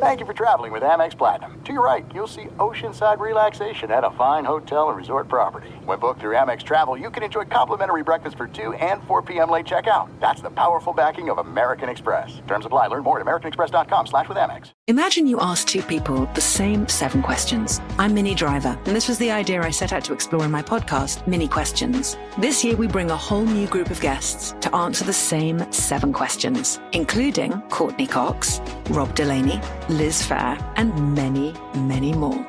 Thank you for traveling with Amex Platinum. To your right, you'll see oceanside relaxation at a fine hotel and resort property. When booked through Amex Travel, you can enjoy complimentary breakfast for 2 and 4 p.m. late checkout. That's the powerful backing of American Express. Terms apply. Learn more at americanexpress.com slash with Amex. Imagine you ask two people the same seven questions. I'm Minnie Driver, and this was the idea I set out to explore in my podcast, Minnie Questions. This year, we bring a whole new group of guests to answer the same seven questions, including Courteney Cox, Rob Delaney, Liz Phair, and many, many more.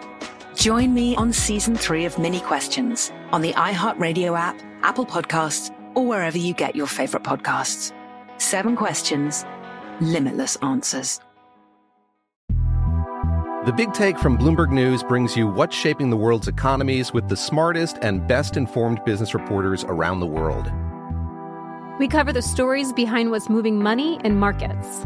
Join me on season three of Minnie Questions on the iHeartRadio app, Apple Podcasts, or wherever you get your favorite podcasts. Seven questions, limitless answers. The Big Take from Bloomberg News brings you what's shaping the world's economies with the smartest and best informed business reporters around the world. We cover the stories behind what's moving money and markets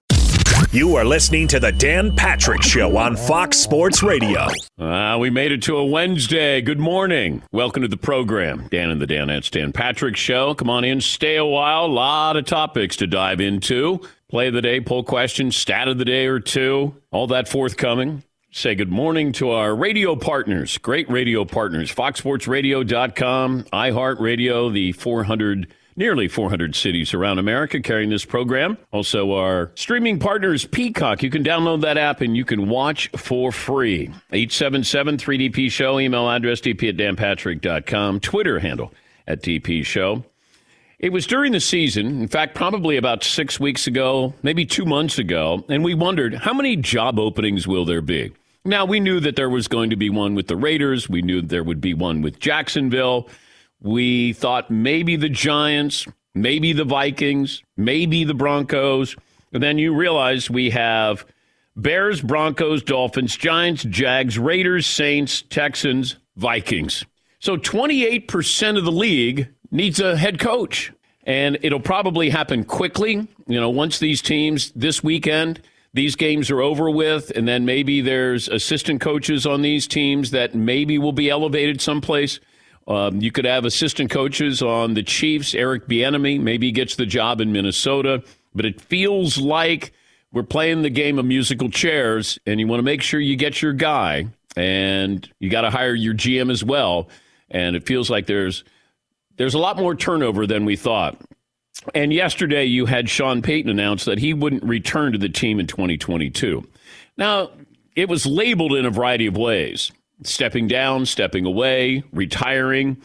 You are listening to the Dan Patrick Show on Fox Sports Radio. Uh, we made it to a Wednesday. Good morning. Welcome to the program. Dan and the Danettes Dan Patrick Show. Come on in, stay a while. A lot of topics to dive into. Play of the day, poll question, stat of the day or two. All that forthcoming. Say good morning to our radio partners, great radio partners, foxsportsradio.com, iHeartRadio, the 400- nearly 400 cities around America carrying this program. Also, our streaming partners, Peacock. You can download that app and you can watch for free. 877 3DP Show, email address dp at danpatrick.com, Twitter handle at DP Show. It was during the season, in fact, probably about six weeks ago, maybe two months ago, and we wondered how many job openings will there be? Now, we knew that there was going to be one with the Raiders. We knew there would be one with Jacksonville. We thought maybe the Giants, maybe the Vikings, maybe the Broncos. And then you realize we have Bears, Broncos, Dolphins, Giants, Jags, Raiders, Saints, Texans, Vikings. So 28% of the league needs a head coach. And it'll probably happen quickly. You know, once these teams this weekend, these games are over with, and then maybe there's assistant coaches on these teams that maybe will be elevated someplace. Um, you could have assistant coaches on the Chiefs. Eric Bieniemy maybe gets the job in Minnesota, but it feels like we're playing the game of musical chairs, and you want to make sure you get your guy, and you got to hire your GM as well. And it feels like there's there's a lot more turnover than we thought. And yesterday, you had Sean Payton announce that he wouldn't return to the team in 2022. Now, it was labeled in a variety of ways stepping down, stepping away, retiring.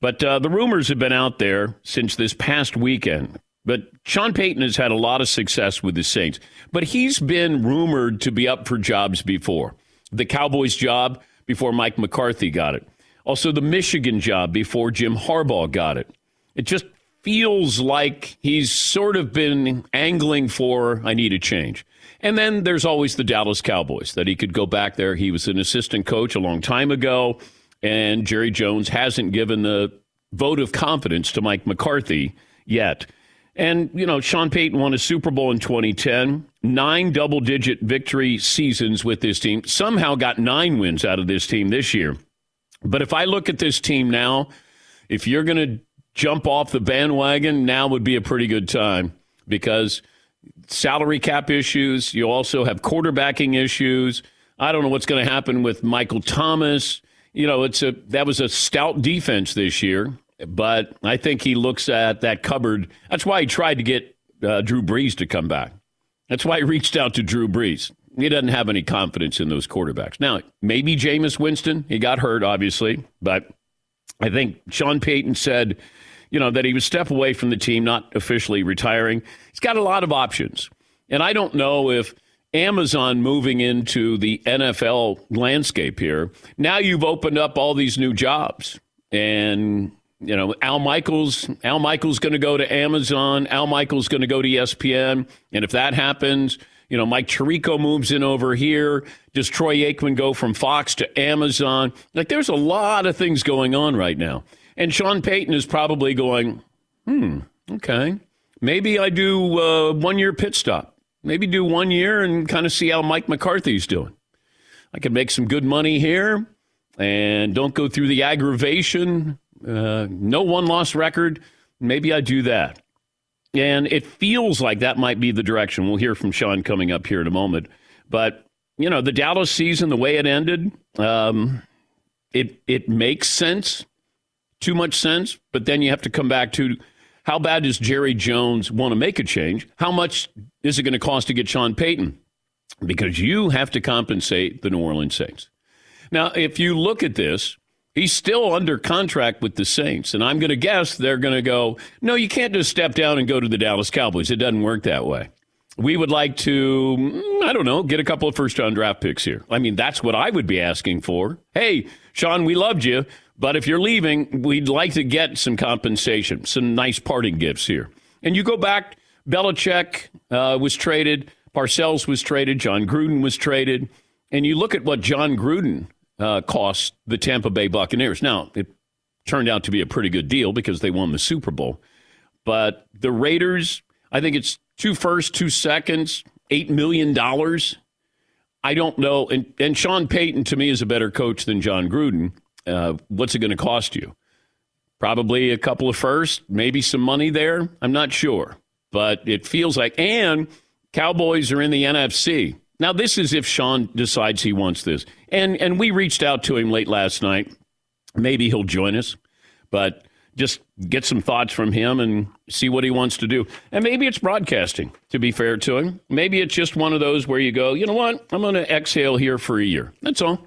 But uh, the rumors have been out there since this past weekend. But Sean Payton has had a lot of success with the Saints. But he's been rumored to be up for jobs before. The Cowboys job before Mike McCarthy got it. Also, the Michigan job before Jim Harbaugh got it. It just feels like he's sort of been angling for, I need a change. And then there's always the Dallas Cowboys that he could go back there. He was an assistant coach a long time ago, and Jerry Jones hasn't given the vote of confidence to Mike McCarthy yet. And, you know, Sean Payton won a Super Bowl in 2010, nine double digit victory seasons with this team, somehow got nine wins out of this team this year. But if I look at this team now, if you're going to jump off the bandwagon, now would be a pretty good time because salary cap issues. You also have quarterbacking issues. I don't know what's going to happen with Michael Thomas. You know, it's a that was a stout defense this year, but I think he looks at that cupboard. That's why he tried to get uh, Drew Brees to come back. That's why he reached out to Drew Brees. He doesn't have any confidence in those quarterbacks. Now, maybe Jameis Winston. He got hurt, obviously, but I think Sean Payton said you know, that he would step away from the team, not officially retiring. He's got a lot of options. And I don't know if Amazon moving into the NFL landscape here, now you've opened up all these new jobs. And, you know, Al Michaels, Al Michaels going to go to Amazon, Al Michaels going to go to ESPN. And if that happens, you know, Mike Tirico moves in over here. Does Troy Aikman go from Fox to Amazon? Like, there's a lot of things going on right now. And Sean Payton is probably going, hmm, okay. Maybe I do uh, one year pit stop. Maybe do one year and kind of see how Mike McCarthy's doing. I can make some good money here and don't go through the aggravation. Uh, no one loss record. Maybe I do that. And it feels like that might be the direction. We'll hear from Sean coming up here in a moment. But, you know, the Dallas season, the way it ended, um, it, it makes sense, too much sense. But then you have to come back to how bad does Jerry Jones want to make a change? How much is it going to cost to get Sean Payton? Because you have to compensate the New Orleans Saints. Now, if you look at this, he's still under contract with the Saints. And I'm going to guess they're going to go, no, you can't just step down and go to the Dallas Cowboys. It doesn't work that way. We would like to, mm, I don't know, get a couple of first round draft picks here. I mean, that's what I would be asking for. Hey, Sean, we loved you. But if you're leaving, we'd like to get some compensation, some nice parting gifts here. And you go back, Belichick uh, was traded, Parcells was traded, Jon Gruden was traded, and you look at what Jon Gruden uh, cost the Tampa Bay Buccaneers. Now, it turned out to be a pretty good deal because they won the Super Bowl. But the Raiders, I think it's two firsts, two seconds, $8 million. I don't know. And, and Sean Payton, to me, is a better coach than Jon Gruden. Uh, what's it going to cost you? Probably a couple of firsts, maybe some money there. I'm not sure, but it feels like. And Cowboys are in the NFC. Now, this is if Sean decides he wants this. And and we reached out to him late last night. Maybe he'll join us, but just get some thoughts from him and see what he wants to do. And maybe it's broadcasting, to be fair to him. Maybe it's just one of those where you go, you know what? I'm going to exhale here for a year. That's all.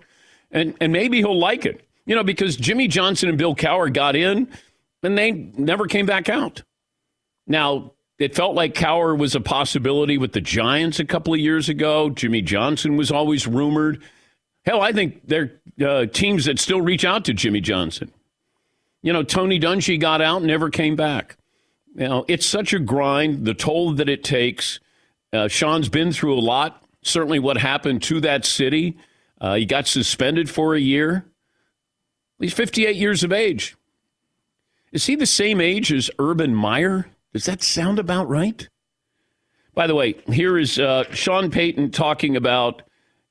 And and maybe he'll like it. You know, because Jimmy Johnson and Bill Cowher got in and they never came back out. Now, it felt like Cowher was a possibility with the Giants a couple of years ago. Jimmy Johnson was always rumored. Hell, I think there are uh, teams that still reach out to Jimmy Johnson. You know, Tony Dungy got out never came back. Know, it's such a grind, the toll that it takes. Uh, Sean's been through a lot. Certainly, what happened to that city. Uh, he got suspended for a year. He's 58 years of age. Is he the same age as Urban Meyer? Does that sound about right? By the way, here is uh, Sean Payton talking about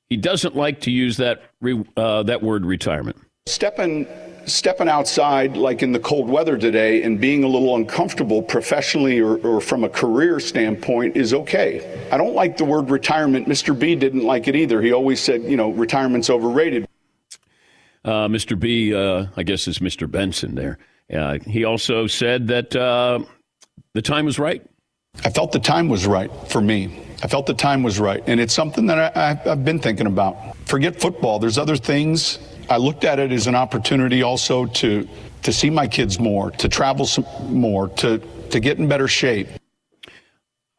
he doesn't like to use that re, uh, that word retirement. Stepping stepping outside like in the cold weather today and being a little uncomfortable professionally or, or, from a career standpoint is okay. I don't like the word retirement. Mr. B didn't like it either. He always said, you know, retirement's overrated. Uh, Mr. B, uh, I guess is Mr. Benson there. Uh, he also said that uh, the time was right. I felt the time was right for me. I felt the time was right. And it's something that I, have been thinking about. Forget football, there's other things. I looked at it as an opportunity also to, to see my kids more, to travel some more, to, to get in better shape.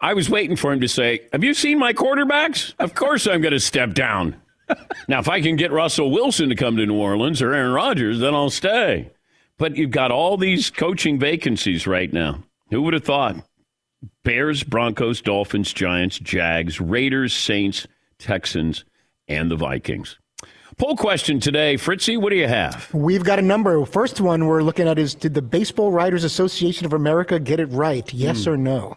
I was waiting for him to say, Have you seen my quarterbacks? Of course I'm going to step down. Now, if I can get Russell Wilson to come to New Orleans or Aaron Rodgers, then I'll stay. But you've got all these coaching vacancies right now. Who would have thought? Bears, Broncos, Dolphins, Giants, Jags, Raiders, Saints, Texans, and the Vikings. Poll question today, Fritzy, what do you have? We've got a number. First one we're looking at is Did the Baseball Writers Association of America get it right? Yes hmm. or no?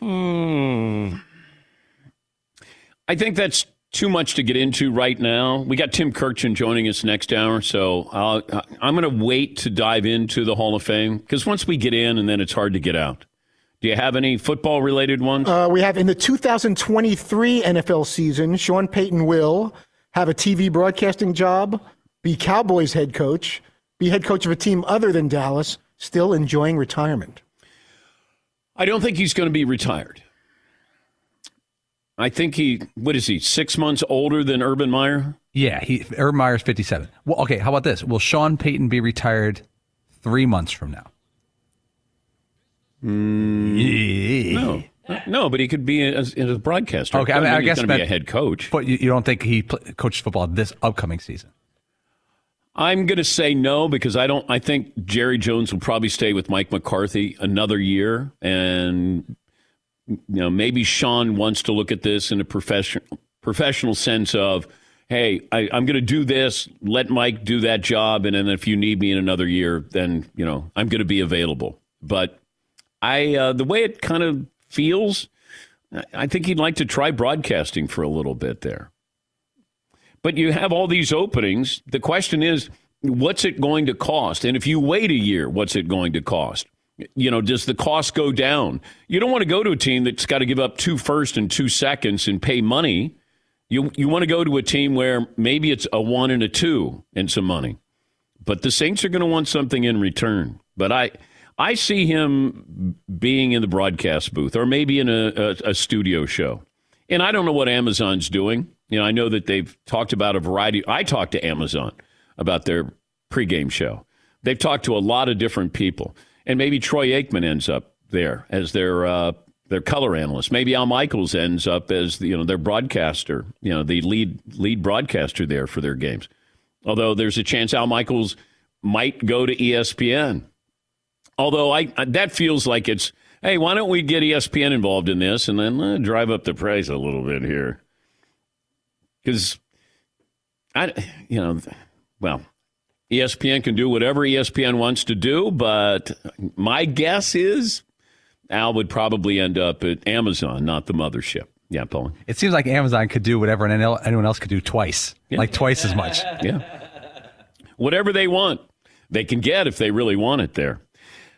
Hmm. I think that's too much to get into right now. We got Tim Kurkjian joining us next hour, so i am going to wait to dive into the Hall of Fame because once we get in, and then it's hard to get out. Do you have any football related ones? Uh, we have in the 2023 NFL season, Sean Payton will have a TV broadcasting job, be Cowboys head coach, be head coach of a team other than Dallas, still enjoying retirement. I don't think he's going to be retired. I think he, what is he, six months older than Urban Meyer? Yeah, he Urban Meyer's 57. Well, okay, how about this? Will Sean Payton be retired three months from now? Mm. No, No, but he could be a, a broadcaster. Okay, I, mean, I he's guess going to be a head coach. But you, you don't think he pl- coaches football this upcoming season? I'm going to say no because I don't. I think Jerry Jones will probably stay with Mike McCarthy another year, and you know maybe Sean wants to look at this in a professional professional sense of, hey, I, I'm going to do this. Let Mike do that job, and then if you need me in another year, then you know I'm going to be available. But I, uh, the way it kind of feels, I think he'd like to try broadcasting for a little bit there. But you have all these openings. The question is, what's it going to cost? And if you wait a year, what's it going to cost? You know, does the cost go down? You don't want to go to a team that's got to give up two first and two seconds and pay money. You you want to go to a team where maybe it's a one and a two and some money. But the Saints are going to want something in return. But I I see him being in the broadcast booth or maybe in a, a, a studio show. And I don't know what Amazon's doing. You know, I know that they've talked about a variety. I talked to Amazon about their pregame show. They've talked to a lot of different people, and maybe Troy Aikman ends up there as their uh, their color analyst. Maybe Al Michaels ends up as you know their broadcaster. You know, the lead lead broadcaster there for their games. Although there's a chance Al Michaels might go to ESPN. Although I that feels like it's hey, why don't we get ESPN involved in this and then uh, drive up the price a little bit here? Because I, you know, well, ESPN can do whatever ESPN wants to do, but my guess is Al would probably end up at Amazon, not the mothership. Yeah, Paul. It seems like Amazon could do whatever anyone else could do twice, like twice as much. Yeah. Whatever they want, they can get if they really want it there.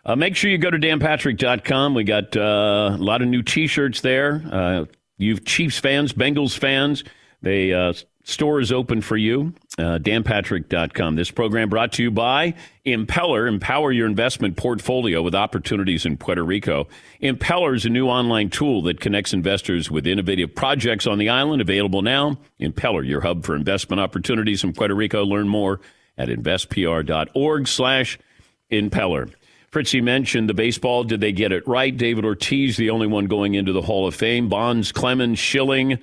Uh, make sure you go to danpatrick.com. We got uh, a lot of new T-shirts there. Uh, you Chiefs fans, Bengals fans, They uh, store is open for you. Uh, danpatrick.com. This program brought to you by Impeller. Empower your investment portfolio with opportunities in Puerto Rico. Impeller is a new online tool that connects investors with innovative projects on the island. Available now. Impeller, your hub for investment opportunities in Puerto Rico. Learn more at investpr.org slash impeller. Fritzy mentioned the baseball. Did they get it right? David Ortiz, the only one going into the Hall of Fame. Bonds, Clemens, Schilling,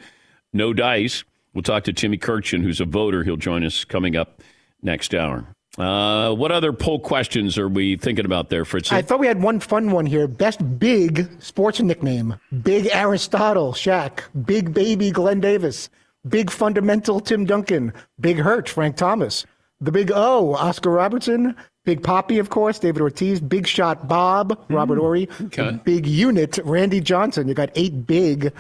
no dice. We'll talk to Timmy Kurkjian, who's a voter. He'll join us coming up next hour. Uh, what other poll questions are we thinking about there, Fritz? I thought we had one fun one here. Best big sports nickname. Big Aristotle, Shaq. Big baby, Glen Davis. Big fundamental, Tim Duncan. Big hurt, Frank Thomas. The big O, Oscar Robertson. Big Poppy, of course, David Ortiz. Big shot, Bob, Robert Horry. okay. Big unit, Randy Johnson. You got eight big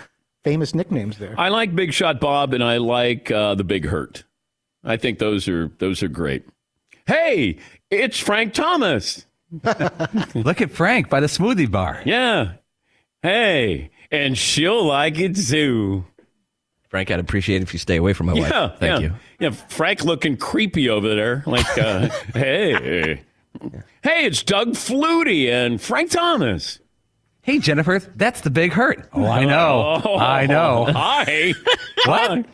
famous nicknames there. I like Big Shot Bob, and I like uh, the Big Hurt. I think those are those are great. Hey, it's Frank Thomas. Look at Frank by the smoothie bar. Yeah. Hey, and she'll like it too. Frank, I'd appreciate it if you stay away from my Yeah, wife. Thank yeah. you. Yeah, Frank looking creepy over there. Like, uh, hey, hey, it's Doug Flutie and Frank Thomas. Hey, Jennifer, that's the big hurt. Oh, I know. Oh, I know. Hi. What?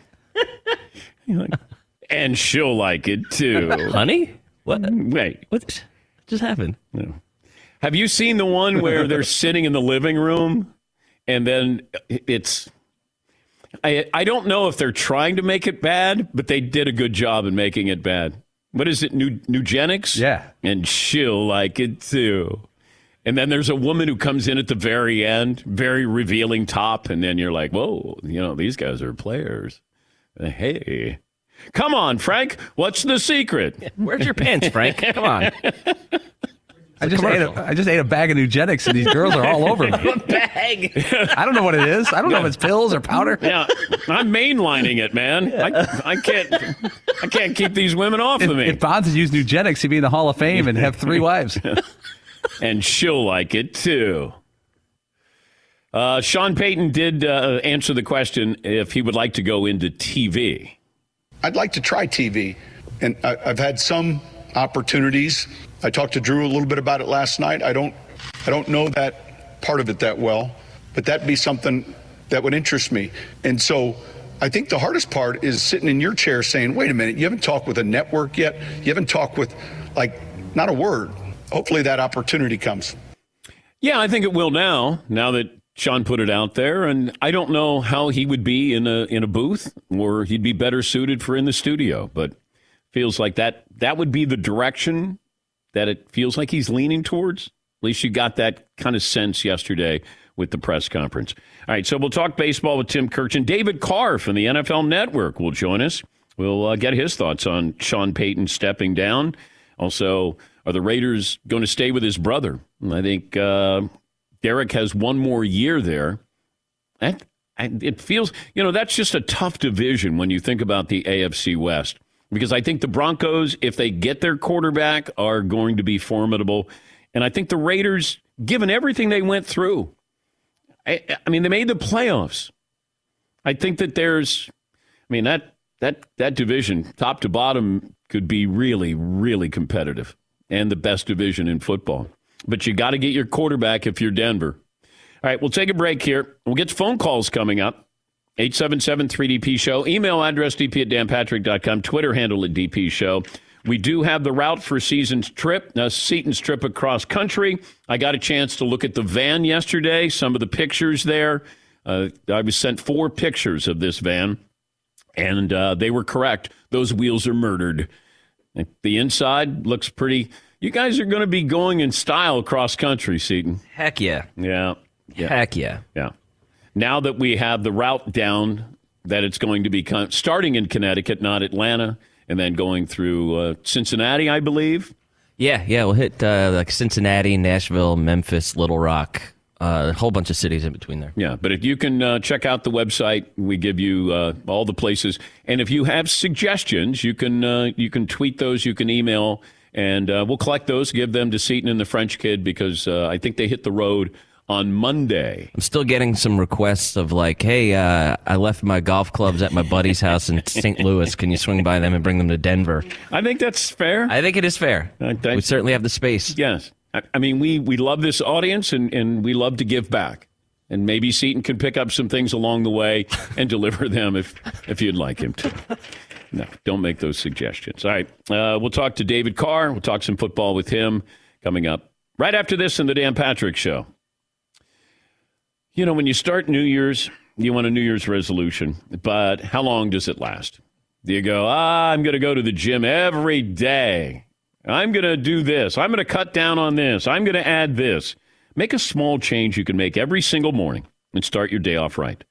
and she'll like it too. Honey? What? Wait, What just happened? have you seen the one where they're sitting in the living room and then it's. I, I don't know if they're trying to make it bad, but they did a good job in making it bad. What is it? New Nugenix? Yeah. And she'll like it too. And then there's a woman who comes in at the very end, very revealing top, and then you're like, whoa, you know, these guys are players. Hey. Come on, Frank. What's the secret? Where's your pants, Frank? Come on. I just ate a, I just ate a bag of Nugenix, and these girls are all over me. Bag. I don't know what it is. I don't know if it's pills or powder. Yeah, I'm mainlining it, man. I, I can't I can't keep these women off If, of me. if Bonds had used Nugenix, he'd be in the Hall of Fame and have three wives. And she'll like it too. Uh, Sean Payton did uh, answer the question if he would like to go into TV. I'd like to try TV, and I, I've had some opportunities. I talked to Drew a little bit about it last night. I don't, I don't know that part of it that well, but that'd be something that would interest me. And so, I think the hardest part is sitting in your chair saying, "Wait a minute, you haven't talked with a network yet. You haven't talked with, like, not a word." Hopefully, that opportunity comes. Yeah, I think it will now. Now that Sean put it out there, and I don't know how he would be in a in a booth, or he'd be better suited for in the studio. But feels like that that would be the direction that it feels like he's leaning towards. At least you got that kind of sense yesterday with the press conference. All right, so we'll talk baseball with Tim Kurkjian. David Carr from the NFL Network will join us. We'll uh, get his thoughts on Sean Payton stepping down. Also, are the Raiders going to stay with his brother? I think uh, Derek has one more year there. That, it feels, you know, that's just a tough division when you think about the AFC West. Because I think the Broncos, if they get their quarterback, are going to be formidable. And I think the Raiders, given everything they went through, I, I mean, they made the playoffs. I think that there's, I mean, that that that division, top to bottom, could be really, really competitive and the best division in football. But you got to get your quarterback if you're Denver. All right, we'll take a break here. We'll get phone calls coming up. 877 3DP Show. Email address dp at danpatrick.com. Twitter handle at DP Show. We do have the route for Season's trip, uh, Seton's trip across country. I got a chance to look at the van yesterday, some of the pictures there. Uh, I was sent four pictures of this van, and uh, they were correct. Those wheels are murdered. The inside looks pretty. You guys are going to be going in style across country, Seton. Heck yeah. Yeah. yeah. Heck yeah. Yeah. Now that we have the route down, that it's going to be con- starting in Connecticut, not Atlanta, and then going through uh, Cincinnati, I believe. Yeah, yeah. We'll hit uh, like Cincinnati, Nashville, Memphis, Little Rock, uh, a whole bunch of cities in between there. Yeah, but if you can uh, check out the website, we give you uh, all the places. And if you have suggestions, you can uh, you can tweet those, you can email, and uh, we'll collect those, give them to Seton and the French kid because uh, I think they hit the road on Monday. I'm still getting some requests of like, hey, uh, I left my golf clubs at my buddy's house in St. Louis. Can you swing by them and bring them to Denver? I think that's fair. I think it is fair. We certainly have the space. Yes. I, I mean, we, we love this audience and, and we love to give back. And maybe Seton can pick up some things along the way and deliver them if, if you'd like him to. No, don't make those suggestions. All right. Uh, we'll talk to David Carr. We'll talk some football with him coming up right after this in the Dan Patrick Show. You know, when you start New Year's, you want a New Year's resolution, but how long does it last? Do you go, ah, I'm going to go to the gym every day? I'm going to do this. I'm going to cut down on this. I'm going to add this. Make a small change you can make every single morning and start your day off right.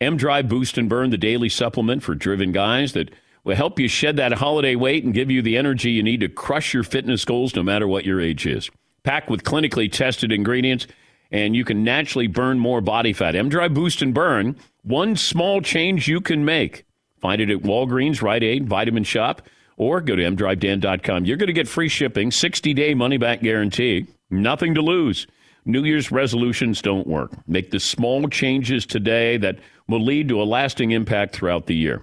M Drive Boost and Burn, the daily supplement for driven guys that will help you shed that holiday weight and give you the energy you need to crush your fitness goals no matter what your age is. Packed with clinically tested ingredients and you can naturally burn more body fat. M Drive Boost and Burn, one small change you can make. Find it at Walgreens, Rite Aid, Vitamin Shoppe, or go to mdrivedan.com. You're going to get free shipping, 60 day money back guarantee, nothing to lose. New Year's resolutions don't work. Make the small changes today that will lead to a lasting impact throughout the year.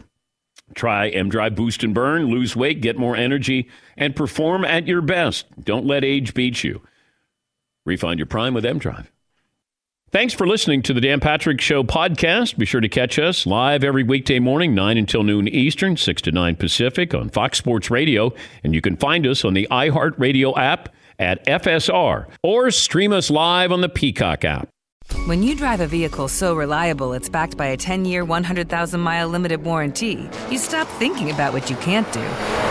Try M Drive Boost and Burn, lose weight, get more energy, and perform at your best. Don't let age beat you. Refine your prime with M Drive. Thanks for listening to the Dan Patrick Show podcast. Be sure to catch us live every weekday morning, 9 until noon Eastern, 6 to 9 Pacific on Fox Sports Radio. And you can find us on the iHeartRadio app at FSR or stream us live on the Peacock app. When you drive a vehicle so reliable it's backed by a 10 year, 100,000 mile limited warranty, you stop thinking about what you can't do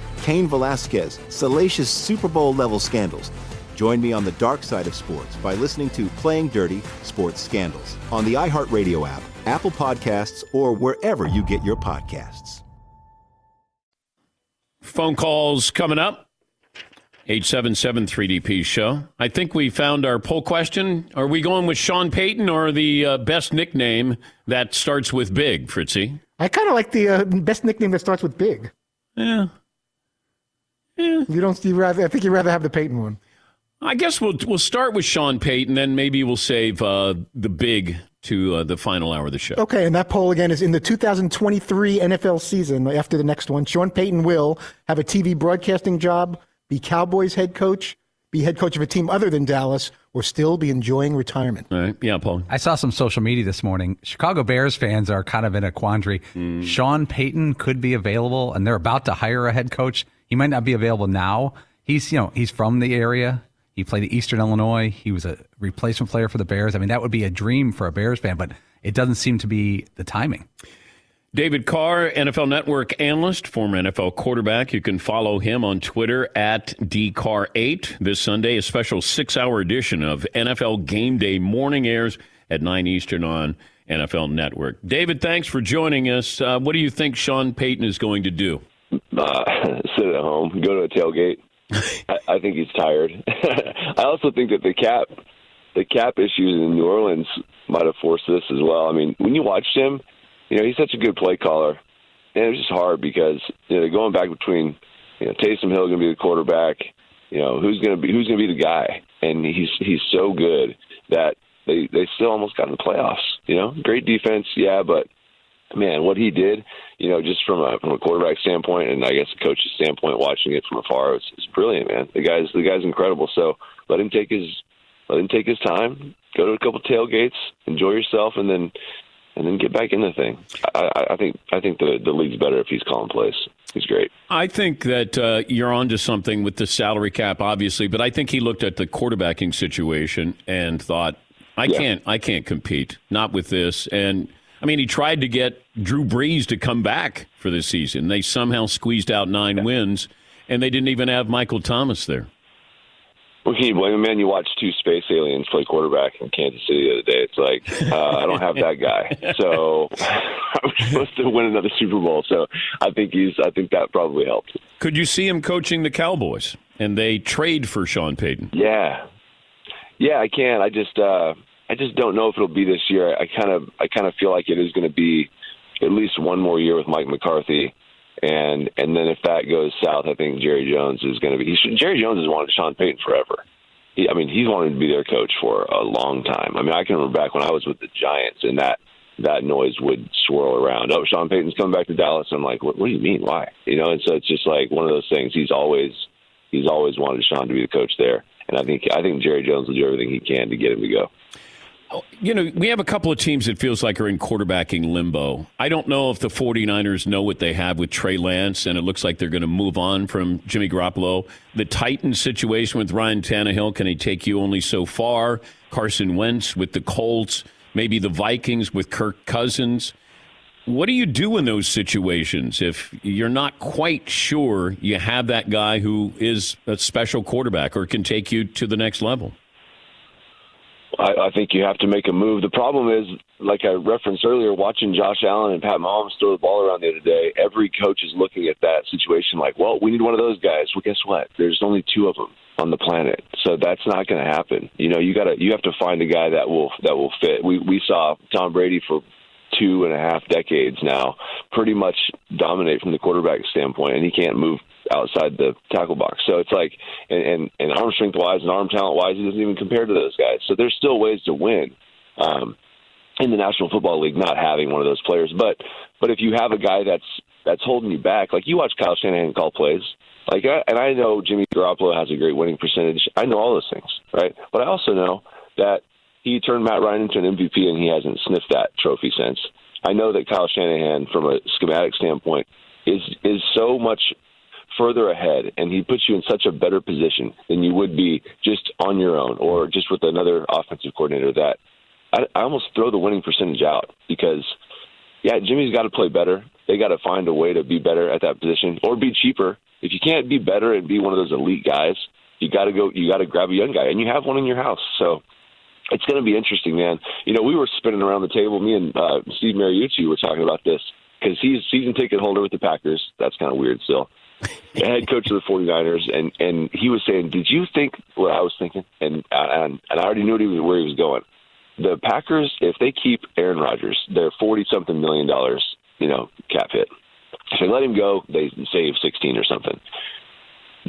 Cain Velasquez, salacious Super Bowl level scandals. Join me on the dark side of sports by listening to Playing Dirty Sports Scandals on the iHeartRadio app, Apple Podcasts, or wherever you get your podcasts. Phone calls coming up. 877 3DP show. I think we found our poll question. Are we going with Sean Payton or the uh, best nickname that starts with big, Fritzy? I kind of like the uh, best nickname that starts with big. Yeah. Yeah. You don't. You rather. I think you'd rather have the Payton one. I guess we'll we'll start with Sean Payton, then maybe we'll save uh, the big to uh, the final hour of the show. Okay, and that poll again is in the 2023 NFL season. After the next one, Sean Payton will have a TV broadcasting job, be Cowboys head coach, be head coach of a team other than Dallas, or still be enjoying retirement. All right. Yeah, Paul. I saw some social media this morning. Chicago Bears fans are kind of in a quandary. Hmm. Sean Payton could be available, and they're about to hire a head coach. He might not be available now. He's, you know, he's from the area. He played at Eastern Illinois. He was a replacement player for the Bears. I mean, that would be a dream for a Bears fan, but it doesn't seem to be the timing. David Carr, NFL Network analyst, former NFL quarterback. You can follow him on Twitter at DCarr8. This Sunday, a special six hour edition of NFL Game Day morning airs at 9 Eastern on NFL Network. David, thanks for joining us. Uh, what do you think Sean Payton is going to do? Uh, sit at home, go to a tailgate. I, I think he's tired. I also think that the cap, the cap issues in New Orleans might have forced this as well. I mean, when you watched him, you know he's such a good play caller, and it was just hard because you know going back between you know Taysom Hill going to be the quarterback, you know who's going to be who's going to be the guy, and he's he's so good that they they still almost got in the playoffs. You know, great defense, yeah, but man, what he did, you know, just from a from a quarterback standpoint, and I guess a coach's standpoint, watching it from afar, it's, it's brilliant, man. The guy's the guy's incredible. So let him take his let him take his time, go to a couple tailgates, enjoy yourself, and then and then get back in the thing. I, I, think I think the the league's better if he's calling plays. He's great. I think that uh, you're onto something with the salary cap, obviously, but I think he looked at the quarterbacking situation and thought, I Yeah. can't, I can't compete, not with this. And I mean, he tried to get Drew Brees to come back for this season. They somehow squeezed out nine wins, and they didn't even have Michael Thomas there. Well, can you blame him, man? You watched two space aliens play quarterback in Kansas City the other day. It's like uh, I don't have that guy, so I'm supposed to win another Super Bowl. So I think he's. I think that probably helped. Could you see him coaching the Cowboys? And they trade for Sean Payton. Yeah, yeah, I can. I just, uh, I just don't know if it'll be this year. I kind of, I kind of feel like it is going to be at least one more year with Mike McCarthy, and and then if that goes south, I think Jerry Jones is going to be. He should, Jerry Jones has wanted Sean Payton forever. He, I mean, he's wanted to be their coach for a long time. I mean, I can remember back when I was with the Giants, and that that noise would swirl around. Oh, Sean Payton's coming back to Dallas. I'm like, what, what do you mean? Why? You know, and so it's just like one of those things. He's always he's always wanted Sean to be the coach there, and I think I think Jerry Jones will do everything he can to get him to go. You know, we have a couple of teams that feels like are in quarterbacking limbo. I don't know if the 49ers know what they have with Trey Lance, and it looks like they're going to move on from Jimmy Garoppolo. The Titans situation with Ryan Tannehill, can he take you only so far? Carson Wentz with the Colts, maybe the Vikings with Kirk Cousins. What do you do in those situations if you're not quite sure you have that guy who is a special quarterback or can take you to the next level? I, I think you have to make a move. The problem is, like I referenced earlier, watching Josh Allen and Pat Mahomes throw the ball around the other day. Every coach is looking at that situation like, well, we need one of those guys. Well, guess what? There's only two of them on the planet, so that's not going to happen. You know, you got to you have to find a guy that will that will fit. We we saw Tom Brady for two and a half decades now pretty much dominate from the quarterback standpoint, and he can't move outside the tackle box. So it's like, and, and, and arm strength wise and arm talent wise, he doesn't even compare to those guys. So there's still ways to win. Um, in the National Football League, not having one of those players, but but if you have a guy that's that's holding you back, like you watch Kyle Shanahan call plays, like and I know Jimmy Garoppolo has a great winning percentage. I know all those things, right? But I also know that he turned Matt Ryan into an MVP and he hasn't sniffed that trophy since. I know that Kyle Shanahan, from a schematic standpoint, is is so much further ahead and he puts you in such a better position than you would be just on your own or just with another offensive coordinator that I, I almost throw the winning percentage out because yeah, Jimmy's got to play better. They got to find a way to be better at that position or be cheaper. If you can't be better and be one of those elite guys, you got to go. You got to grab a young guy, and you have one in your house. So it's going to be interesting, man. You know, we were spinning around the table. Me and uh, Steve Mariucci were talking about this because he's season ticket holder with the Packers. That's kind of weird still. Head coach of the 49ers, and and he was saying, "Did you think what I was thinking?" And and and I already knew he was, where he was going. The Packers, if they keep Aaron Rodgers, they're forty something million dollars, you know, cap hit. If they let him go, they save sixteen or something.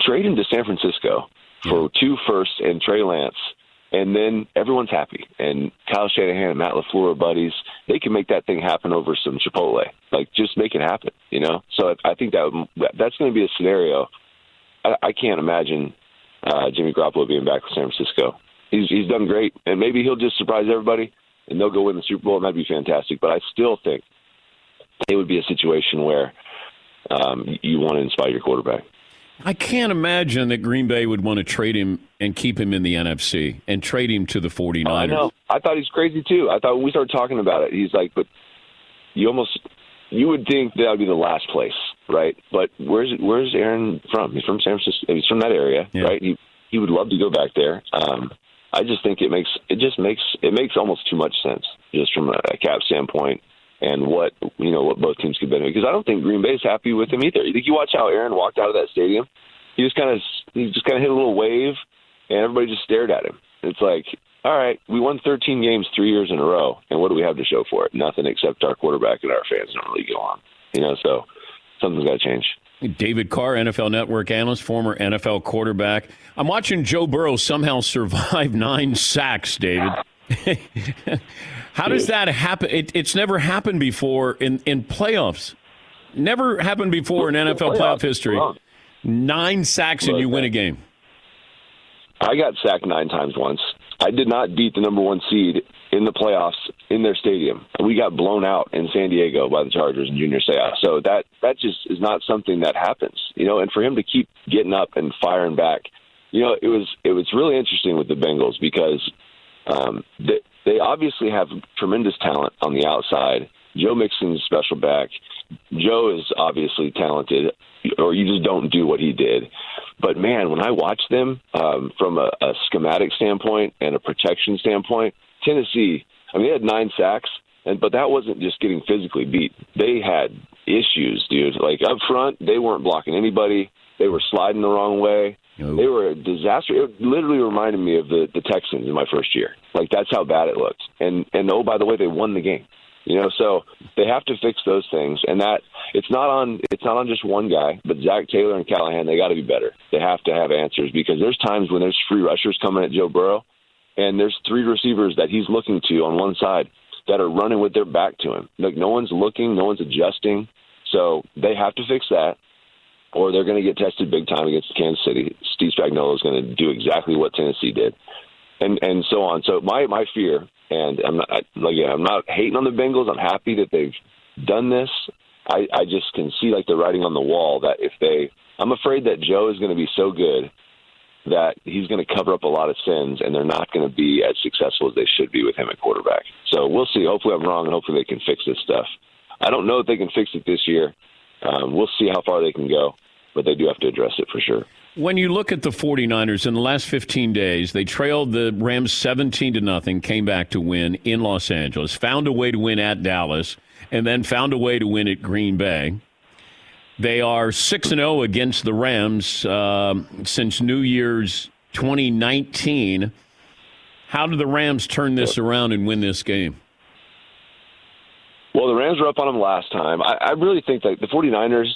Trade him to San Francisco for two firsts and Trey Lance and then everyone's happy. And Kyle Shanahan and Matt LaFleur are buddies. They can make that thing happen over some Chipotle. Like, just make it happen, you know? So I think that that's going to be a scenario. I, I can't imagine uh, Jimmy Garoppolo being back with San Francisco. He's, he's done great, and maybe he'll just surprise everybody, and they'll go win the Super Bowl, and that'd be fantastic. But I still think it would be a situation where um, you want to inspire your quarterback. I can't imagine that Green Bay would want to trade him and keep him in the NFC and trade him to the 49ers. I know. I thought he's crazy too. I thought when we started talking about it, he's like, but you almost you would think that would be the last place, right? But where's where's Aaron from? He's from San Francisco. He's from that area, yeah. right? He he would love to go back there. Um, I just think it makes it just makes it makes almost too much sense just from a, a cap standpoint and what you know what both teams could benefit. Because I don't think Green Bay is happy with him either. You think you watch how Aaron walked out of that stadium? He just kind of he just kind of hit a little wave, and everybody just stared at him. It's like, all right, we won 13 games three years in a row, and what do we have to show for it? Nothing except our quarterback and our fans don't really go on. You know, so something's got to change. David Carr, NFL Network analyst, former NFL quarterback. I'm watching Joe Burrow somehow survive nine sacks, David. How does that happen? It, it's never happened before in, in playoffs. Never happened before in NFL playoff history. Nine sacks and you win a game. I got sacked nine times once. I did not beat the number one seed in the playoffs in their stadium. We got blown out in San Diego by the Chargers in Junior Seau. So that that just is not something that happens, you know. And for him to keep getting up and firing back, you know, it was it was really interesting with the Bengals because um, they, they obviously have tremendous talent on the outside. Joe Mixon's special back. Joe is obviously talented, or you just don't do what he did. But man, when I watch them um, from a, a schematic standpoint and a protection standpoint, Tennessee, I mean, they had nine sacks, and but that wasn't just getting physically beat. They had issues, dude. Like up front, they weren't blocking anybody. They were sliding the wrong way. They were a disaster. It literally reminded me of the the Texans in my first year. Like that's how bad it looked. And and oh by the way, they won the game. You know, so they have to fix those things, and that it's not on it's not on just one guy, but Zac Taylor and Callahan they got to be better. They have to have answers because there's times when there's free rushers coming at Joe Burrow, and there's three receivers that he's looking to on one side that are running with their back to him. Like no one's looking, no one's adjusting, so they have to fix that. Or they're going to get tested big time against Kansas City. Steve Spagnuolo is going to do exactly what Tennessee did, and and so on. So my my fear, and I'm not like I'm not hating on the Bengals. I'm happy that they've done this. I, I just can see like the writing on the wall that if they, I'm afraid that Joe is going to be so good that he's going to cover up a lot of sins, and they're not going to be as successful as they should be with him at quarterback. So we'll see. Hopefully, I'm wrong, and hopefully they can fix this stuff. I don't know if they can fix it this year. Um, we'll see how far they can go, but they do have to address it for sure. When you look at the 49ers in the last 15 days, they trailed the Rams 17 to nothing, came back to win in Los Angeles, found a way to win at Dallas, and then found a way to win at Green Bay. They are 6 and 0 against the Rams uh, since New Year's 2019. How do the Rams turn this around and win this game? Well, the Rams were up on them last time. I, I really think that the 49ers,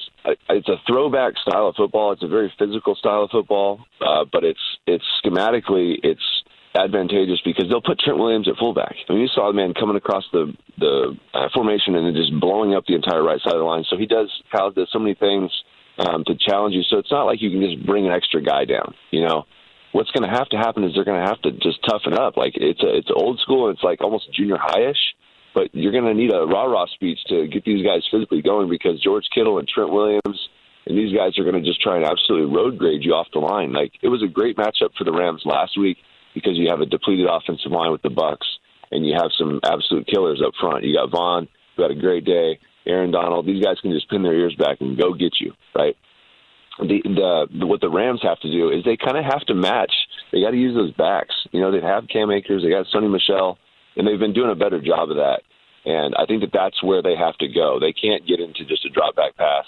it's a throwback style of football. It's a very physical style of football, uh, but it's it's schematically it's advantageous because they'll put Trent Williams at fullback. I mean, you saw the man coming across the the uh, formation and then just blowing up the entire right side of the line. So he does Kyle does so many things um, to challenge you. So it's not like you can just bring an extra guy down. You know, what's going to have to happen is they're going to have to just toughen up. Like it's a, it's old school. It's like almost junior highish but you're going to need a rah rah speech to get these guys physically going because George Kittle and Trent Williams and these guys are going to just try and absolutely road grade you off the line. Like it was a great matchup for the Rams last week because you have a depleted offensive line with the Bucs and you have some absolute killers up front. You got Vaughn, who had a great day, Aaron Donald. These guys can just pin their ears back and go get you, right? The, the what the Rams have to do is they kind of have to match. They got to use those backs. You know, they have Cam Akers, they got Sony Michel and they've been doing a better job of that. And I think that that's where they have to go. They can't get into just a drop back pass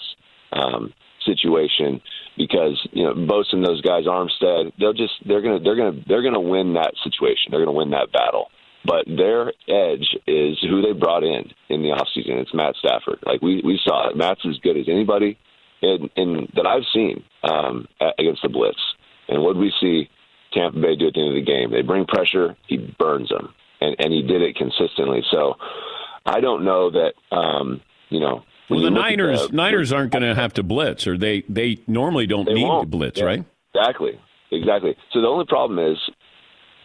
um, situation because you know Bosa and those guys, Armstead, they'll just they're gonna they're gonna they're gonna win that situation. They're gonna win that battle. But their edge is who they brought in in the offseason. It's Matt Stafford. Like we we saw it. Matt's as good as anybody in, in that I've seen um, against the blitz. And what we see Tampa Bay do at the end of the game? They bring pressure. He burns them and and he did it consistently. So I don't know that um, you know. Well, the Niners the, Niners aren't going to have to blitz, or they they normally don't they need won't. to blitz, yeah, right? Exactly, exactly. So the only problem is,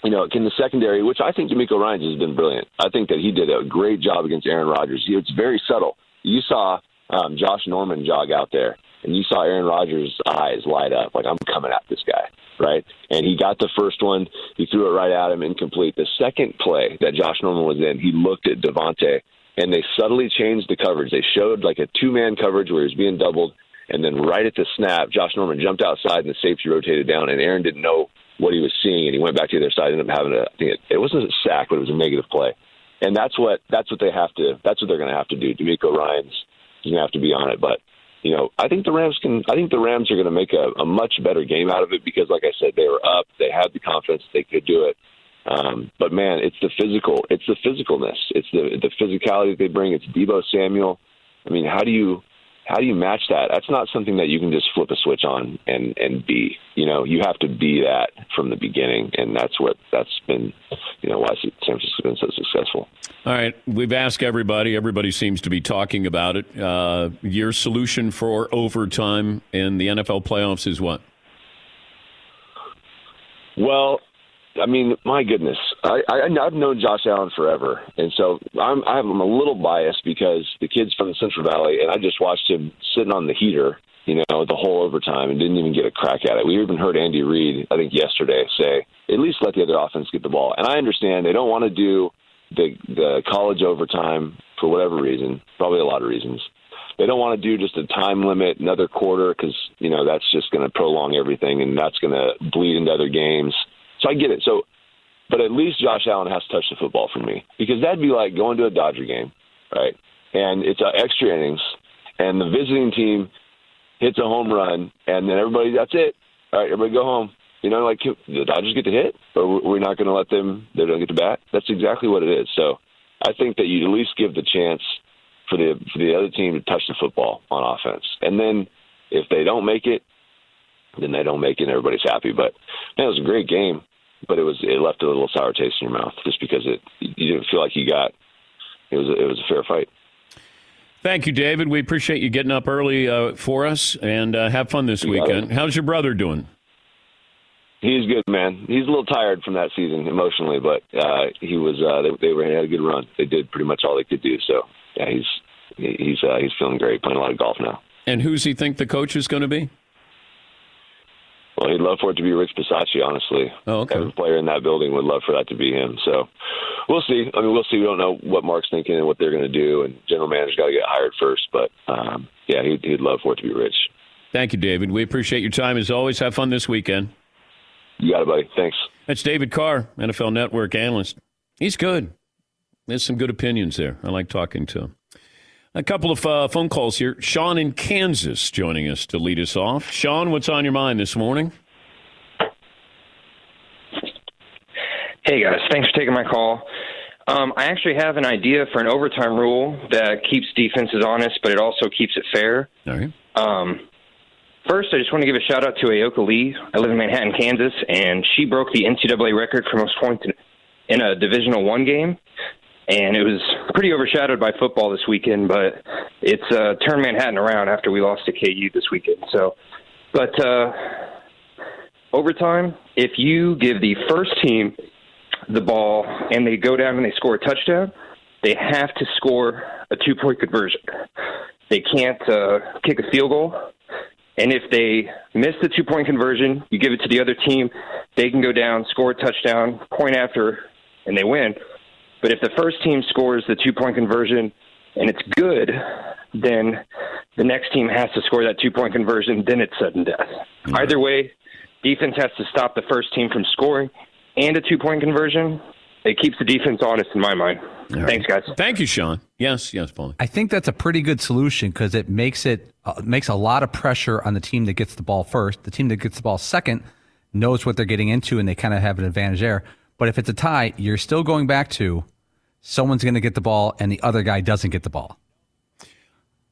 you know, can the secondary, which I think DeMeco Ryans has been brilliant. I think that he did a great job against Aaron Rodgers. It's very subtle. You saw um, Josh Norman jog out there, and you saw Aaron Rodgers' eyes light up, like I'm coming at this guy right? And he got the first one. He threw it right at him, incomplete. The second play that Josh Norman was in, he looked at Davante, and they subtly changed the coverage. They showed like a two man coverage where he was being doubled, and then right at the snap, Josh Norman jumped outside, and the safety rotated down, and Aaron didn't know what he was seeing, and he went back to the other side, ended up having a, I think it, it wasn't a sack, but it was a negative play. And that's what that's what they have to that's what they're going to have to do. DeMeco Ryans going to have to be on it, but you know, I think the Rams can. I think the Rams are going to make a, a much better game out of it because, like I said, they were up. They had the confidence they could do it. Um, but man, it's the physical. It's the physicalness. It's the the physicality that they bring. It's Deebo Samuel. I mean, how do you how do you match that? That's not something that you can just flip a switch on and and be. You know, you have to be that from the beginning, and that's what that's been. You know, why San Francisco's been so successful. All right, we've asked everybody. Everybody seems to be talking about it. Uh, your solution for overtime in the NFL playoffs is what? Well, I mean, my goodness, I, I I've known Josh Allen forever, and so I'm I'm a little biased because the kid's from the Central Valley, and I just watched him sitting on the heater, you know, the whole overtime, and didn't even get a crack at it. We even heard Andy Reid, I think yesterday, say at least let the other offense get the ball. And I understand they don't want to do the the college overtime for whatever reason, probably a lot of reasons. They don't want to do just a time limit, another quarter, because you know that's just going to prolong everything, and that's going to bleed into other games. So I get it. So, but at least Josh Allen has to touch the football for me because that'd be like going to a Dodger game, right? And it's uh, extra innings, and the visiting team hits a home run, and then everybody, that's it. All right, everybody go home. You know, like the Dodgers get to hit, or we're not going to let them. They don't get to bat. That's exactly what it is. So, I think that you at least give the chance for the for the other team to touch the football on offense, and then if they don't make it, then they don't make it. and Everybody's happy. But man, it was a great game but it was it left a little sour taste in your mouth just because it you didn't feel like you got it was a, it was a fair fight. Thank you, David. We appreciate you getting up early uh, for us and uh, have fun this You weekend. How's your brother doing? He's good, man. He's a little tired from that season emotionally, but uh, he was. Uh, they, they were had a good run. They did pretty much all they could do. So yeah, he's he's uh, he's feeling great. Playing a lot of golf now. And who's he think the coach is going to be? Well, he'd love for it to be Rich Bisaccia, honestly. Oh, okay. Every player in that building would love for that to be him. So we'll see. I mean, we'll see. We don't know what Mark's thinking and what they're going to do, and general manager's got to get hired first. But um, yeah, he'd, he'd love for it to be Rich. Thank you, David. We appreciate your time as always. Have fun this weekend. You got it, buddy. Thanks. That's David Carr, NFL Network analyst. He's good. There's some good opinions there. I like talking to him. A couple of uh, phone calls here. Sean in Kansas joining us to lead us off. Sean, what's on your mind this morning? Hey guys, thanks for taking my call. Um, I actually have an idea for an overtime rule that keeps defenses honest, but it also keeps it fair. All right. Um, first, I just want to give a shout out to Ayoka Lee. I live in Manhattan, Kansas, and she broke the NCAA record for most points in, in a Divisional One game. And it was pretty overshadowed by football this weekend, but it's uh, turned Manhattan around after we lost to KU this weekend. So, but uh, overtime, if you give the first team the ball and they go down and they score a touchdown, they have to score a two point conversion. They can't uh, kick a field goal. And if they miss the two point conversion, you give it to the other team, they can go down, score a touchdown, point after, and they win. But if the first team scores the two point conversion and it's good, then the next team has to score that two point conversion, then it's sudden death. Either way, defense has to stop the first team from scoring and a two point conversion. It keeps the defense honest in my mind. Thanks, guys. Thank you, Sean. Yes, yes, Paul. I think that's a pretty good solution because it makes it uh, makes a lot of pressure on the team that gets the ball first. The team that gets the ball second knows what they're getting into, and they kind of have an advantage there. But if it's a tie, you're still going back to someone's going to get the ball and the other guy doesn't get the ball.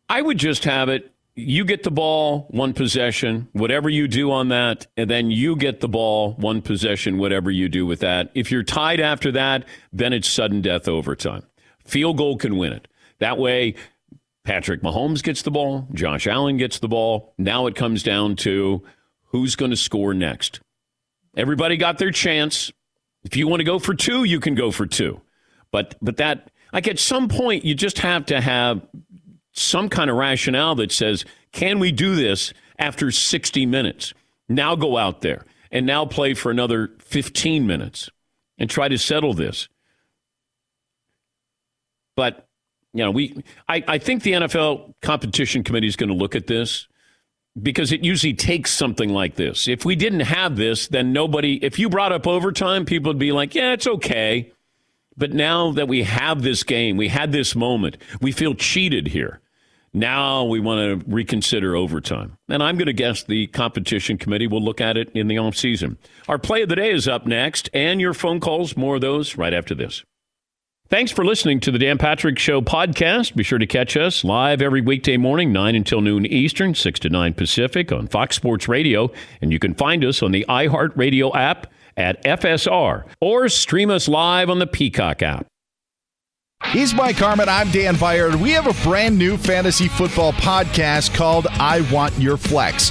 I would just have it. You get the ball, one possession, whatever you do on that, and then you get the ball, one possession, whatever you do with that. If you're tied after that, then it's sudden death overtime. Field goal can win it. That way, Patrick Mahomes gets the ball, Josh Allen gets the ball. Now it comes down to who's going to score next. Everybody got their chance. If you want to go for two, you can go for two. But but that like at some point you just have to have some kind of rationale that says, can we do this after 60 minutes? Now go out there and now play for another 15 minutes and try to settle this. But, you know, we I, I think the NFL competition committee is going to look at this because it usually takes something like this. If we didn't have this, then nobody, if you brought up overtime, people would be like, yeah, it's okay. But now that we have this game, we had this moment, we feel cheated here. Now we want to reconsider overtime. And I'm going to guess the competition committee will look at it in the offseason. Our play of the day is up next, and your phone calls, more of those right after this. Thanks for listening to the Dan Patrick Show podcast. Be sure to catch us live every weekday morning, 9 until noon Eastern, 6 to 9 Pacific on Fox Sports Radio. And you can find us on the iHeartRadio app at FSR or stream us live on the Peacock app. He's Mike Harmon. I'm Dan Beyer. We have a brand new fantasy football podcast called I Want Your Flex.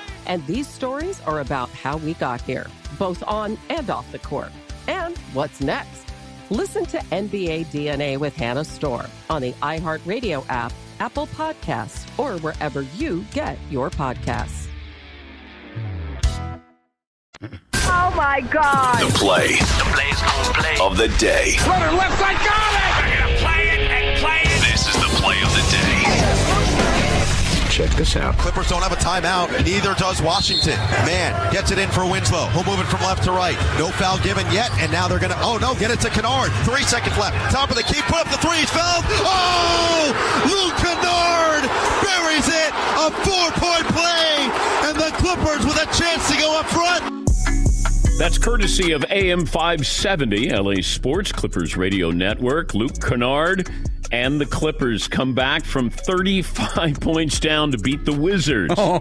And these stories are about how we got here, both on and off the court. And what's next? Listen to NBA DNA with Hannah Storm on the iHeartRadio app, Apple Podcasts, or wherever you get your podcasts. Oh my God. The play. The play's gonna play. Of the day. Runner left side, got it! They're gonna play it and play it. This is the play of the day. Check this out. Clippers don't have a timeout, neither does Washington. Mann gets it in for Winslow. He'll move it from left to right. No foul given yet, and now they're going to, oh no, get it to Kennard. Three seconds left. Top of the key, put up the three, he's fouled. Oh! Luke Kennard buries it. A four point play, and the Clippers with a chance to go up front. That's courtesy of AM 570, LA Sports, Clippers Radio Network. Luke Kennard and the Clippers come back from 35 points down to beat the Wizards. Oh.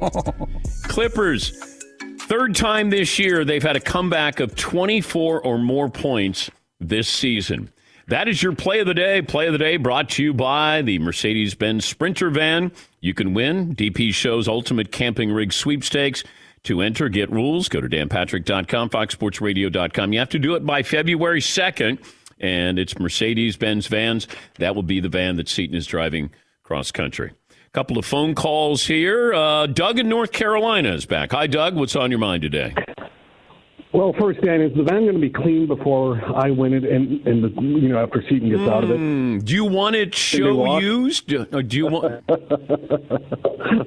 Clippers, third time this year, they've had a comeback of 24 or more points this season. That is your play of the day. Play of the day brought to you by the Mercedes Benz Sprinter van. You can win DP Show's Ultimate Camping Rig Sweepstakes. To enter, get rules, go to danpatrick.com, foxsportsradio.com. You have to do it by February 2nd, and it's Mercedes Benz vans. That will be the van that Seton is driving cross country. A couple of phone calls here. Uh, Doug in North Carolina is back. Hi, Doug. What's on your mind today? Well, first, Dan, is the van going to be clean before I win it, and and the, you know after Seton gets out of it? Mm, do you want it show used? Or do you want?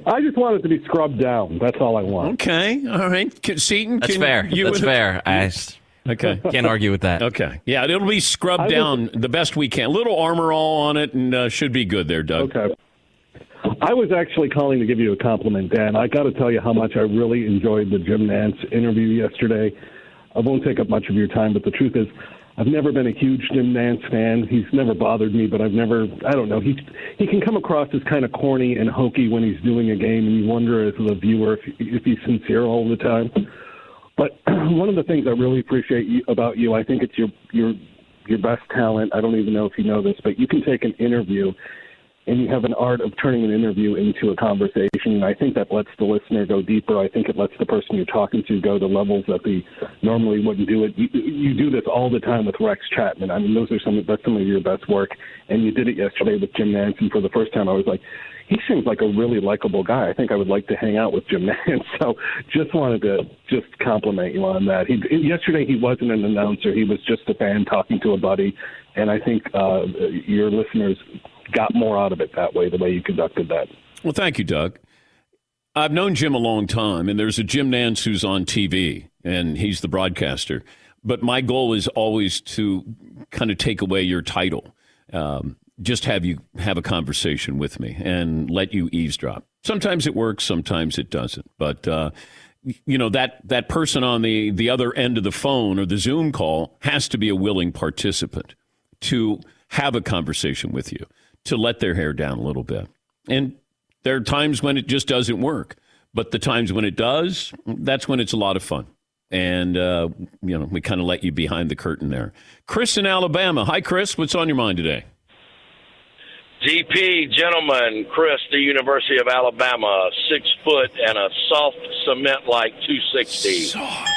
I just want it to be scrubbed down. That's all I want. Okay, all right. Can, Seton, That's can fair. You That's fair. I okay. can't argue with that. Okay, yeah, it'll be scrubbed I was- down the best we can. Little armor all on it, and uh, should be good there, Doug. Okay. I was actually calling to give you a compliment, Dan. I got to tell you how much I really enjoyed the Jim Nantz interview yesterday. I won't take up much of your time, but the truth is, I've never been a huge Jim Nantz fan. He's never bothered me, but I've never I don't know. He he can come across as kind of corny and hokey when he's doing a game, and you wonder as the viewer if if he's sincere all the time. But one of the things I really appreciate you, about you, I think it's your your your best talent. I don't even know if you know this, but you can take an interview and you have an art of turning an interview into a conversation. And I think that lets the listener go deeper. I think it lets the person you're talking to go to levels that they normally wouldn't do it. You, you do this all the time with Rex Chapman. I mean, those are some that's some of your best work. And you did it yesterday with Jim Nantz. And for the first time, I was like, he seems like a really likable guy. I think I would like to hang out with Jim Nantz. So just wanted to just compliment you on that. He, yesterday he wasn't an announcer. He was just a fan talking to a buddy. And I think uh, your listeners got more out of it that way, the way you conducted that. Well, thank you, Doug. I've known Jim a long time, and there's a Jim Nantz who's on TV, and he's the broadcaster. But my goal is always to kind of take away your title, um, just have you have a conversation with me and let you eavesdrop. Sometimes it works, sometimes it doesn't. But uh, you know that that person on the the other end of the phone or the Zoom call has to be a willing participant to have a conversation with you to let their hair down a little bit. And there are times when it just doesn't work. But the times when it does, that's when it's a lot of fun. And, uh, you know, we kind of let you behind the curtain there. Chris in Alabama. Hi, Chris. What's on your mind today? DP, gentleman, Chris, the University of Alabama, six foot and a soft cement like 260. Soft.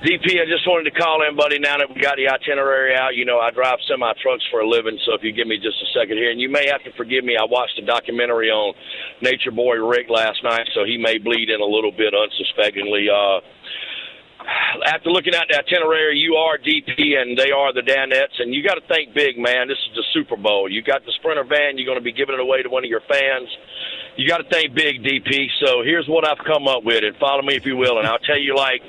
DP, I just wanted to call in, buddy. Now that we got the itinerary out, you know I drive semi trucks for a living. So if you give me just a second here, and you may have to forgive me, I watched a documentary on Nature Boy Ric last night, so he may bleed in a little bit unsuspectingly. Uh, after looking at the itinerary, you are DP and they are the Danettes, and you got to think big, man. This is the Super Bowl. You got the Sprinter van. You're going to be giving it away to one of your fans. You got to think big, DP. So here's what I've come up with, and follow me if you will, and I'll tell you like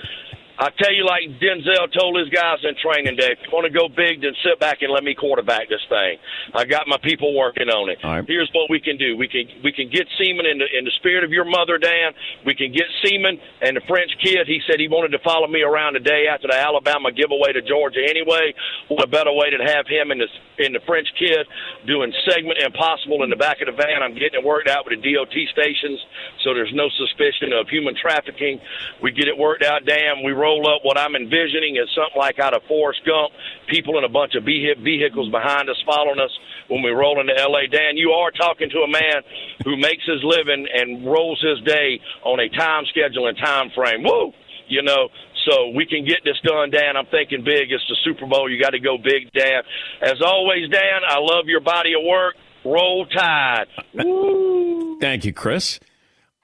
I tell you, like Denzel told his guys in training day, if you want to go big, then sit back and let me quarterback this thing. I got my people working on it. Right. Here's what we can do: we can we can get Seaman in the in the spirit of your mother, Dan. We can get Seaman and the French kid. He said he wanted to follow me around the day after the Alabama giveaway to Georgia. Anyway, what a better way to have him and the and the French kid doing segment impossible in the back of the van. I'm getting it worked out with the DOT stations, so there's no suspicion of human trafficking. We get it worked out, Dan. We roll roll up. What I'm envisioning is something like out of Forrest Gump, people in a bunch of vehicles behind us following us when we roll into L.A. Dan, you are talking to a man who makes his living and rolls his day on a time schedule and time frame. Woo! You know, so we can get this done, Dan. I'm thinking big. It's the Super Bowl. You got to go big, Dan. As always, Dan, I love your body of work. Roll Tide. Woo. Thank you, Chris.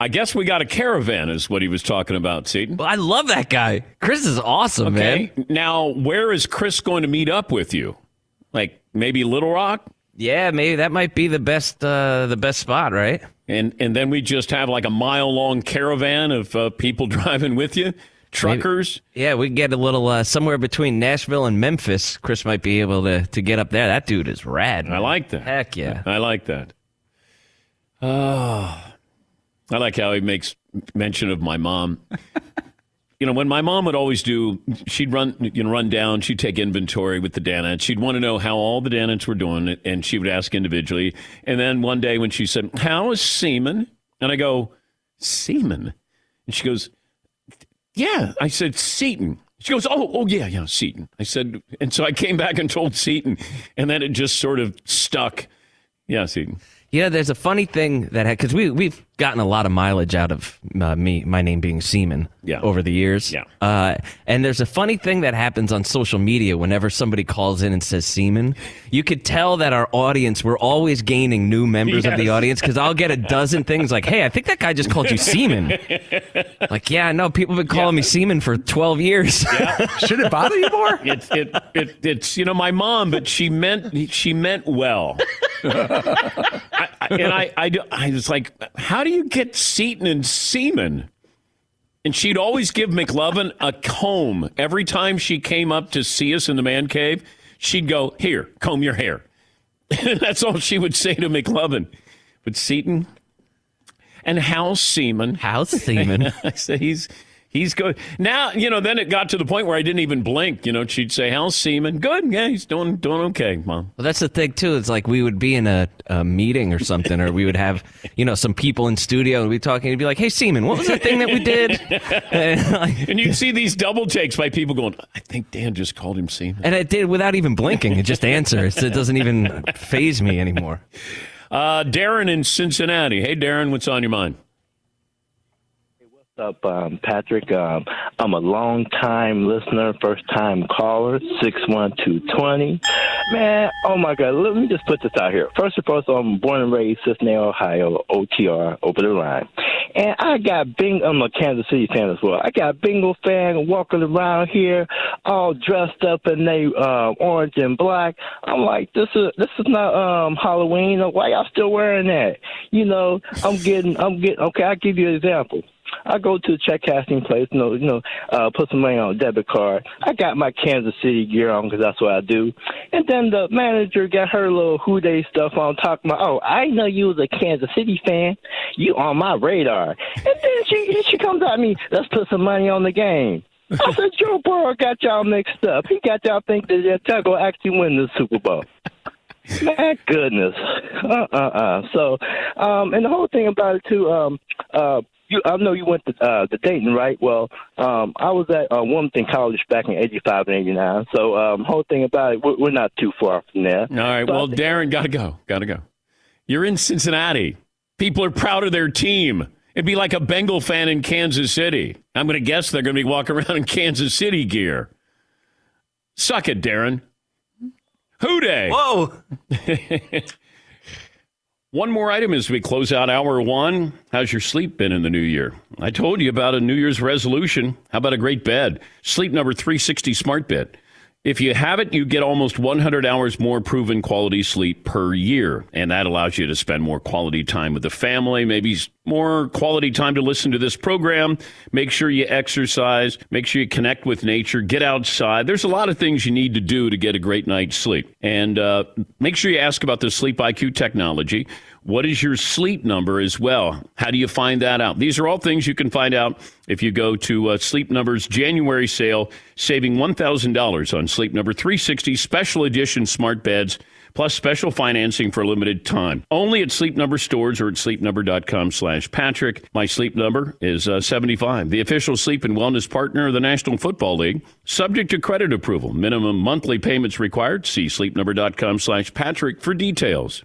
I guess we got a caravan, is what he was talking about, Seton. Well, I love that guy. Chris is awesome, okay. man. Now, where is Chris going to meet up with you? Like maybe Little Rock? Yeah, maybe that might be the best uh, the best spot, right? And and then we just have like a mile long caravan of uh, people driving with you, truckers. Maybe, yeah, we get a little uh, somewhere between Nashville and Memphis. Chris might be able to to get up there. That dude is rad. Man. I like that. Heck yeah, I like that. Oh. I like how he makes mention of my mom. you know, when my mom would always do, she'd run, you know, run down, she'd take inventory with the Danettes. She'd want to know how all the Danettes were doing, and she would ask individually. And then one day when she said, "How is Seaman?" and I go, "Seaman," and she goes, "Yeah." I said, "Seton." She goes, "Oh, oh yeah, yeah, Seton." I said, and so I came back and told Seton, and then it just sort of stuck. Yeah, Seton. You know, there's a funny thing that had, because we we've gotten a lot of mileage out of uh, me, my name being Seaman, yeah. over the years. Yeah. Uh, and there's a funny thing that happens on social media whenever somebody calls in and says Seaman. You could tell that our audience, we're always gaining new members yes. of the audience because I'll get a dozen things like, "Hey, I think that guy just called you Seaman." like, yeah, no, people have been calling yeah. me Seaman for 12 years. Yeah. Should it bother you more? It's it, it, it's you know my mom, but she meant she meant well. I, I, and I, I, I was like, how do you get Seton and Seaman? And she'd always give McLovin a comb every time she came up to see us in the man cave. She'd go, "Here, comb your hair." And that's all she would say to McLovin. But Seton and Hal Seaman, Hal Seaman, I said he's He's good. Now, you know, then it got to the point where I didn't even blink. You know, she'd say, How's Seaman? Good. Yeah, he's doing doing okay, Mom. Well, that's the thing, too. It's like we would be in a, a meeting or something, or we would have, you know, some people in studio and we'd be talking and be like, Hey, Seaman, what was that thing that we did? and, like, and you'd see these double takes by people going, I think Dan just called him Seaman. And it did without even blinking. It just answers. It doesn't even phase me anymore. Uh, Darren in Cincinnati. Hey, Darren, what's on your mind? Up, um, Patrick? Um, I'm a long time listener, first time caller, six one two twenty. Man, oh my God! Let me just put this out here. First and foremost, I'm born and raised Cincinnati, Ohio, OTR, over the line, and I got Bing. I'm a Kansas City fan as well. I got Bengal fan walking around here, all dressed up in they uh, orange and black. I'm like, this is this is not um, Halloween. Why y'all still wearing that? You know, I'm getting, I'm getting. Okay, I'll give you an example. I go to the check casting place, you know, you know, uh, put some money on a debit card. I got my Kansas City gear on because that's what I do. And then the manager got her little Who Dey stuff on, talking about, oh, I know you was a Kansas City fan. You on my radar. And then she she comes at me, let's put some money on the game. I said, Joe Burrow got y'all mixed up. He got y'all thinking that y'all going to actually win the Super Bowl. My goodness. Uh uh uh. So, um, and the whole thing about it too, um, uh, you, I know you went to uh, to Dayton, right? Well, um, I was at uh, Wilmington College back in '85 and '89. So, um, whole thing about it, we're, we're not too far from there. All right. So I well, Darren, gotta go. Gotta go. You're in Cincinnati. People are proud of their team. It'd be like a Bengal fan in Kansas City. I'm going to guess they're going to be walking around in Kansas City gear. Suck it, Darren. Who Dey? Whoa. One more item as we close out hour one. How's your sleep been in the new year? I told you about a New Year's resolution. How about a great bed? Sleep number 360 Smart Bed. If you have it, you get almost 100 hours more proven quality sleep per year. And that allows you to spend more quality time with the family, maybe more quality time to listen to this program. Make sure you exercise, make sure you connect with nature, get outside. There's a lot of things you need to do to get a great night's sleep. And uh, make sure you ask about the Sleep IQ technology. What is your sleep number as well? How do you find that out? These are all things you can find out if you go to uh, Sleep Number's January sale, saving $1,000 on Sleep Number 360 special edition smart beds, plus special financing for a limited time. Only at Sleep Number stores or at sleepnumber.com slash Patrick. My sleep number is uh, 75, the official sleep and wellness partner of the National Football League. Subject to credit approval. Minimum monthly payments required. See sleepnumber.com slash Patrick for details.